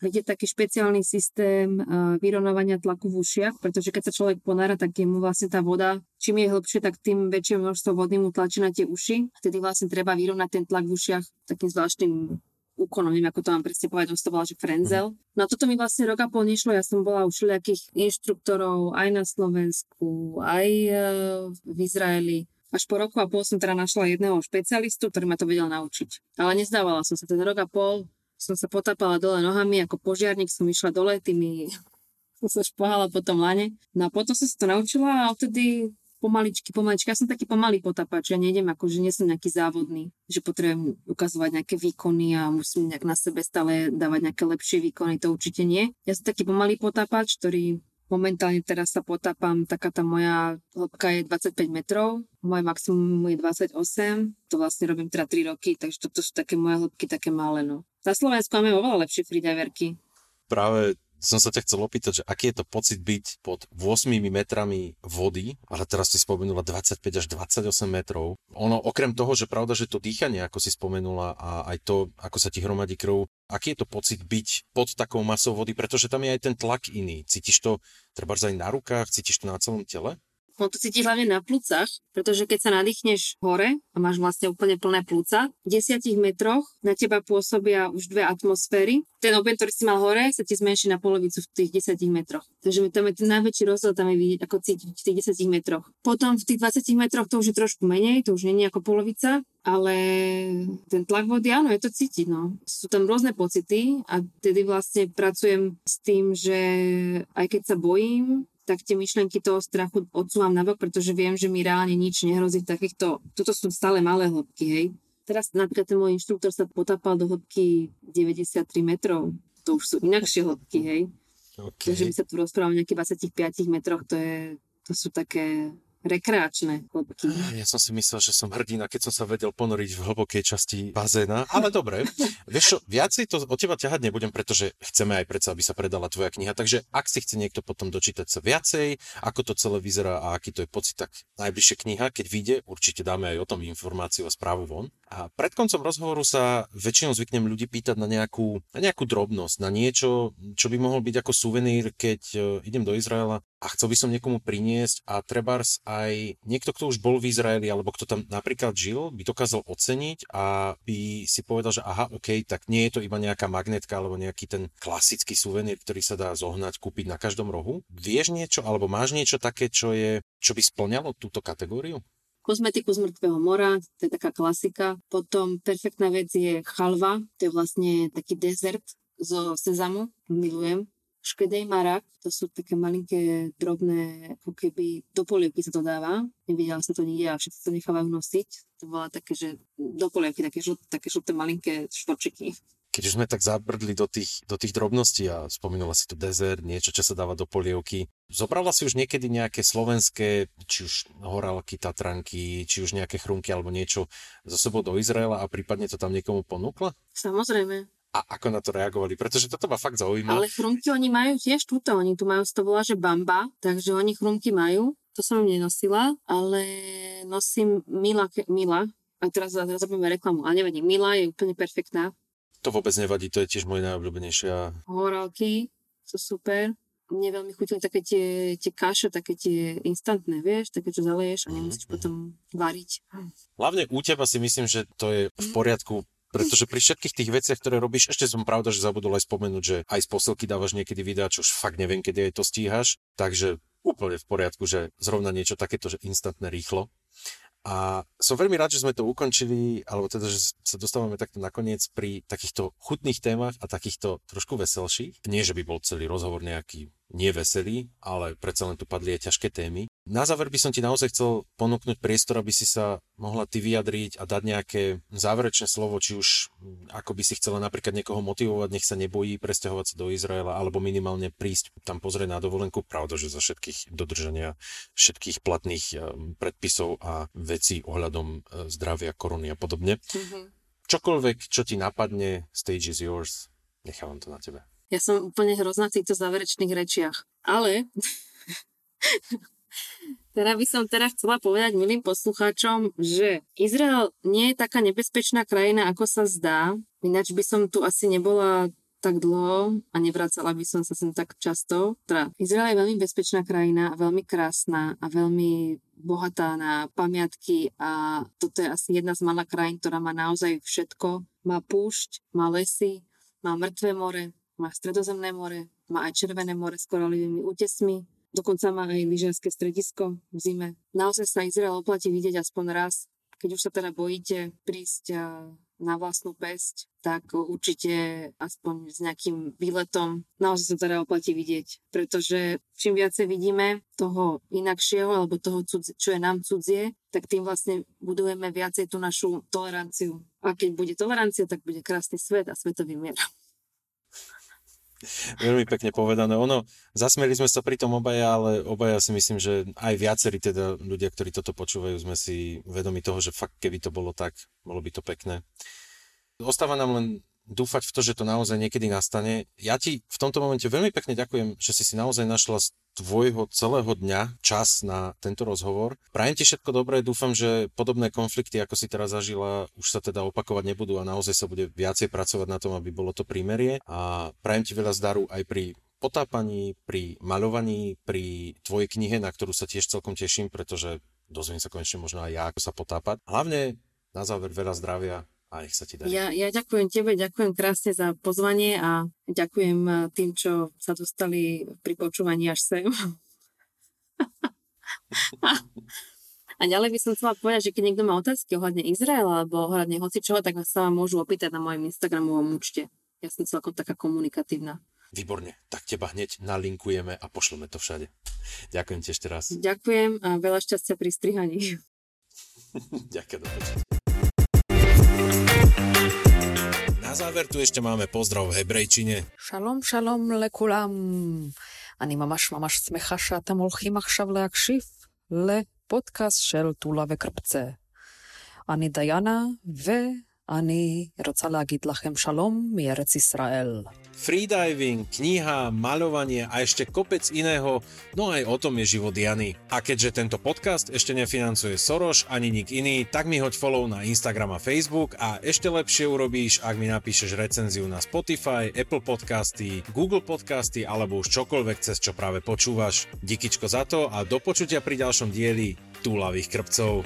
vidieť taký špeciálny systém uh, vyrovnávania tlaku v ušiach, pretože keď sa človek ponára, tak mu vlastne tá voda, čím je hĺbšie, tak tým väčšie množstvo vody mu tlačí na tie uši. Vtedy vlastne treba vyrovnať ten tlak v ušiach takým zvláštnym úkonom, neviem, ako to mám presne povedať, on to volá, že frenzel. No a toto mi vlastne rok a pol nešlo, ja som bola u všelijakých inštruktorov aj na Slovensku, aj uh, v Izraeli. Až po roku a pol som teda našla jedného špecialistu, ktorý ma to vedel naučiť. Ale nezdávala som sa, ten rok a pol som sa potápala dole nohami, ako požiarník som išla dole tými, som sa špohala po tom lane. No a potom som sa to naučila a odtedy pomaličky, pomaličky. Ja som taký pomalý potapač, ja nejdem ako, že nie som nejaký závodný, že potrebujem ukazovať nejaké výkony a musím nejak na sebe stále dávať nejaké lepšie výkony, to určite nie. Ja som taký pomalý potapač, ktorý momentálne teraz sa potápam, taká tá moja hĺbka je 25 metrov, moje maximum je 28, to vlastne robím teda 3 roky, takže toto sú také moje hĺbky, také malé, no. Na Slovensku máme oveľa lepšie freediverky. Práve som sa ťa chcel opýtať, že aký je to pocit byť pod 8 metrami vody, ale teraz si spomenula 25 až 28 metrov. Ono, okrem toho, že pravda, že to dýchanie, ako si spomenula, a aj to, ako sa ti hromadí krv, aký je to pocit byť pod takou masou vody, pretože tam je aj ten tlak iný. Cítiš to treba aj na rukách, cítiš to na celom tele? On to cíti hlavne na plúcach, pretože keď sa nadýchneš hore a máš vlastne úplne plné plúca, v desiatich metroch na teba pôsobia už dve atmosféry. Ten objem, ktorý si mal hore, sa ti zmenší na polovicu v tých desiatich metroch. Takže tam je ten najväčší rozdiel, tam je vidieť, ako cítiť v tých desiatich metroch. Potom v tých 20 metroch to už je trošku menej, to už nie je ako polovica, ale ten tlak vody, áno, je to cítiť, no. Sú tam rôzne pocity a tedy vlastne pracujem s tým, že aj keď sa bojím, tak tie myšlenky toho strachu odsúvam nabok, pretože viem, že mi reálne nič nehrozí takýchto, toto sú stále malé hĺbky, hej. Teraz napríklad ten môj inštruktor sa potápal do hĺbky 93 metrov, to už sú inakšie hĺbky, hej. Okay. Takže my sa tu rozprávame o nejakých 25 metroch, to, je, to sú také rekreačné hĺbky. Ja som si myslel, že som hrdina, keď som sa vedel ponoriť v hlbokej časti bazéna, ale dobre. Vieš čo, viacej to od teba ťahať nebudem, pretože chceme aj predsa, aby sa predala tvoja kniha, takže ak si chce niekto potom dočítať sa viacej, ako to celé vyzerá a aký to je pocit, tak najbližšia kniha, keď vyjde, určite dáme aj o tom informáciu a správu von. A pred koncom rozhovoru sa väčšinou zvyknem ľudí pýtať na nejakú, na nejakú drobnosť, na niečo, čo by mohol byť ako suvenír, keď uh, idem do Izraela a chcel by som niekomu priniesť a trebárs aj niekto, kto už bol v Izraeli alebo kto tam napríklad žil, by dokázal oceniť a by si povedal, že aha, OK, tak nie je to iba nejaká magnetka alebo nejaký ten klasický suvenír, ktorý sa dá zohnať, kúpiť na každom rohu. Vieš niečo alebo máš niečo také, čo, je, čo by splňalo túto kategóriu? Kozmetiku z mŕtvého mora, to je taká klasika. Potom perfektná vec je chalva, to je vlastne taký dezert zo sezamu, milujem škedej marak, to sú také malinké, drobné, ako keby do polievky sa to dáva. Nevidela som to nikde a všetci to nechávajú nosiť. To bola také, že do polievky, také, žlt, také žlté malinké štvorčiky. keď už sme tak zabrdli do tých, do tých drobností a spomínala si tu dezert, niečo, čo sa dáva do polievky, zobrala si už niekedy nejaké slovenské, či už horálky, tatranky, či už nejaké chrumky alebo niečo zo sebou do Izraela a prípadne to tam niekomu ponúkla? Samozrejme. A ako na to reagovali? Pretože toto ma fakt zaujíma. Ale chrumky oni majú tiež túto, oni tu majú, to volá, že bamba, takže oni chrumky majú. To som im nenosila, ale nosím Mila, Mila a teraz, teraz robíme reklamu, ale nevadí, Mila je úplne perfektná to vôbec nevadí, to je tiež moje najobľúbenejšia. Horálky sú super. Mne veľmi chutili také tie, tie kaše, také tie instantné, vieš, také, čo zaleješ a nemusíš mm-hmm. potom variť. Hlavne u teba si myslím, že to je v poriadku, pretože pri všetkých tých veciach, ktoré robíš, ešte som pravda, že zabudol aj spomenúť, že aj z posilky dávaš niekedy videá, čo už fakt neviem, kedy aj to stíhaš, takže úplne v poriadku, že zrovna niečo takéto, že instantné rýchlo. A som veľmi rád, že sme to ukončili, alebo teda, že sa dostávame takto nakoniec pri takýchto chutných témach a takýchto trošku veselších. Nie, že by bol celý rozhovor nejaký neveselý, ale predsa len tu padli aj ťažké témy. Na záver by som ti naozaj chcel ponúknuť priestor, aby si sa mohla ty vyjadriť a dať nejaké záverečné slovo, či už hm, ako by si chcela napríklad niekoho motivovať, nech sa nebojí presťahovať sa do Izraela, alebo minimálne prísť tam pozrieť na dovolenku. Pravda, že za všetkých dodržania všetkých platných hm, predpisov a vecí ohľadom hm, zdravia, korony a podobne. Mm-hmm. Čokoľvek, čo ti napadne, stage is yours. Nechávam to na tebe. Ja som úplne hrozná v týchto záverečných rečiach. Ale teda by som teda chcela povedať milým poslucháčom, že Izrael nie je taká nebezpečná krajina, ako sa zdá. Ináč by som tu asi nebola tak dlho a nevracala by som sa sem tak často. Teda Izrael je veľmi bezpečná krajina, veľmi krásna a veľmi bohatá na pamiatky a toto je asi jedna z malých krajín, ktorá má naozaj všetko. Má púšť, má lesy, má mŕtve more, má stredozemné more, má aj Červené more s koralivými útesmi, dokonca má aj lyžiarske stredisko v zime. Naozaj sa Izrael oplatí vidieť aspoň raz. Keď už sa teda bojíte prísť na vlastnú pesť, tak určite aspoň s nejakým výletom naozaj sa teda oplatí vidieť. Pretože čím viacej vidíme toho inakšieho alebo toho, čo je nám cudzie, tak tým vlastne budujeme viacej tú našu toleranciu. A keď bude tolerancia, tak bude krásny svet a svetový mier. Veľmi pekne povedané. Ono, zasmieli sme sa pri tom obaja, ale obaja si myslím, že aj viacerí teda ľudia, ktorí toto počúvajú, sme si vedomi toho, že fakt keby to bolo tak, bolo by to pekné. Ostáva nám len dúfať v to, že to naozaj niekedy nastane. Ja ti v tomto momente veľmi pekne ďakujem, že si si naozaj našla z tvojho celého dňa čas na tento rozhovor. Prajem ti všetko dobré, dúfam, že podobné konflikty, ako si teraz zažila, už sa teda opakovať nebudú a naozaj sa bude viacej pracovať na tom, aby bolo to prímerie. A prajem ti veľa zdaru aj pri potápaní, pri maľovaní, pri tvojej knihe, na ktorú sa tiež celkom teším, pretože dozviem sa konečne možno aj ja, ako sa potápať. Hlavne na záver veľa zdravia, a nech sa ti darí. Ja, ja ďakujem tebe, ďakujem krásne za pozvanie a ďakujem eh, tým, čo sa dostali pri počúvaní až sem. a ďalej by som chcela povedať, že keď niekto má otázky ohľadne Izraela alebo ohľadne hoci čoho, tak sa vám môžu opýtať na mojom Instagramovom účte. Ja som celkom taká komunikatívna. Výborne, tak teba hneď nalinkujeme a pošleme to všade. Ďakujem ti ešte raz. Ďakujem a veľa šťastia pri strihaní. Ďakujem záver tu ešte máme pozdrav v hebrejčine. שלום שלום לכולם. אני ממש ממש שמחה שאתם הולכים עכשיו להקשיב לפודקאסט של טולה וקרפצה. אני דיינה, ואני רוצה להגיד לכם שלום מארץ ישראל. freediving, kniha, maľovanie a ešte kopec iného, no aj o tom je život Jany. A keďže tento podcast ešte nefinancuje Soros ani nik iný, tak mi hoď follow na Instagram a Facebook a ešte lepšie urobíš, ak mi napíšeš recenziu na Spotify, Apple Podcasty, Google Podcasty alebo už čokoľvek cez čo práve počúvaš. Dikičko za to a do počutia pri ďalšom dieli Túlavých krpcov.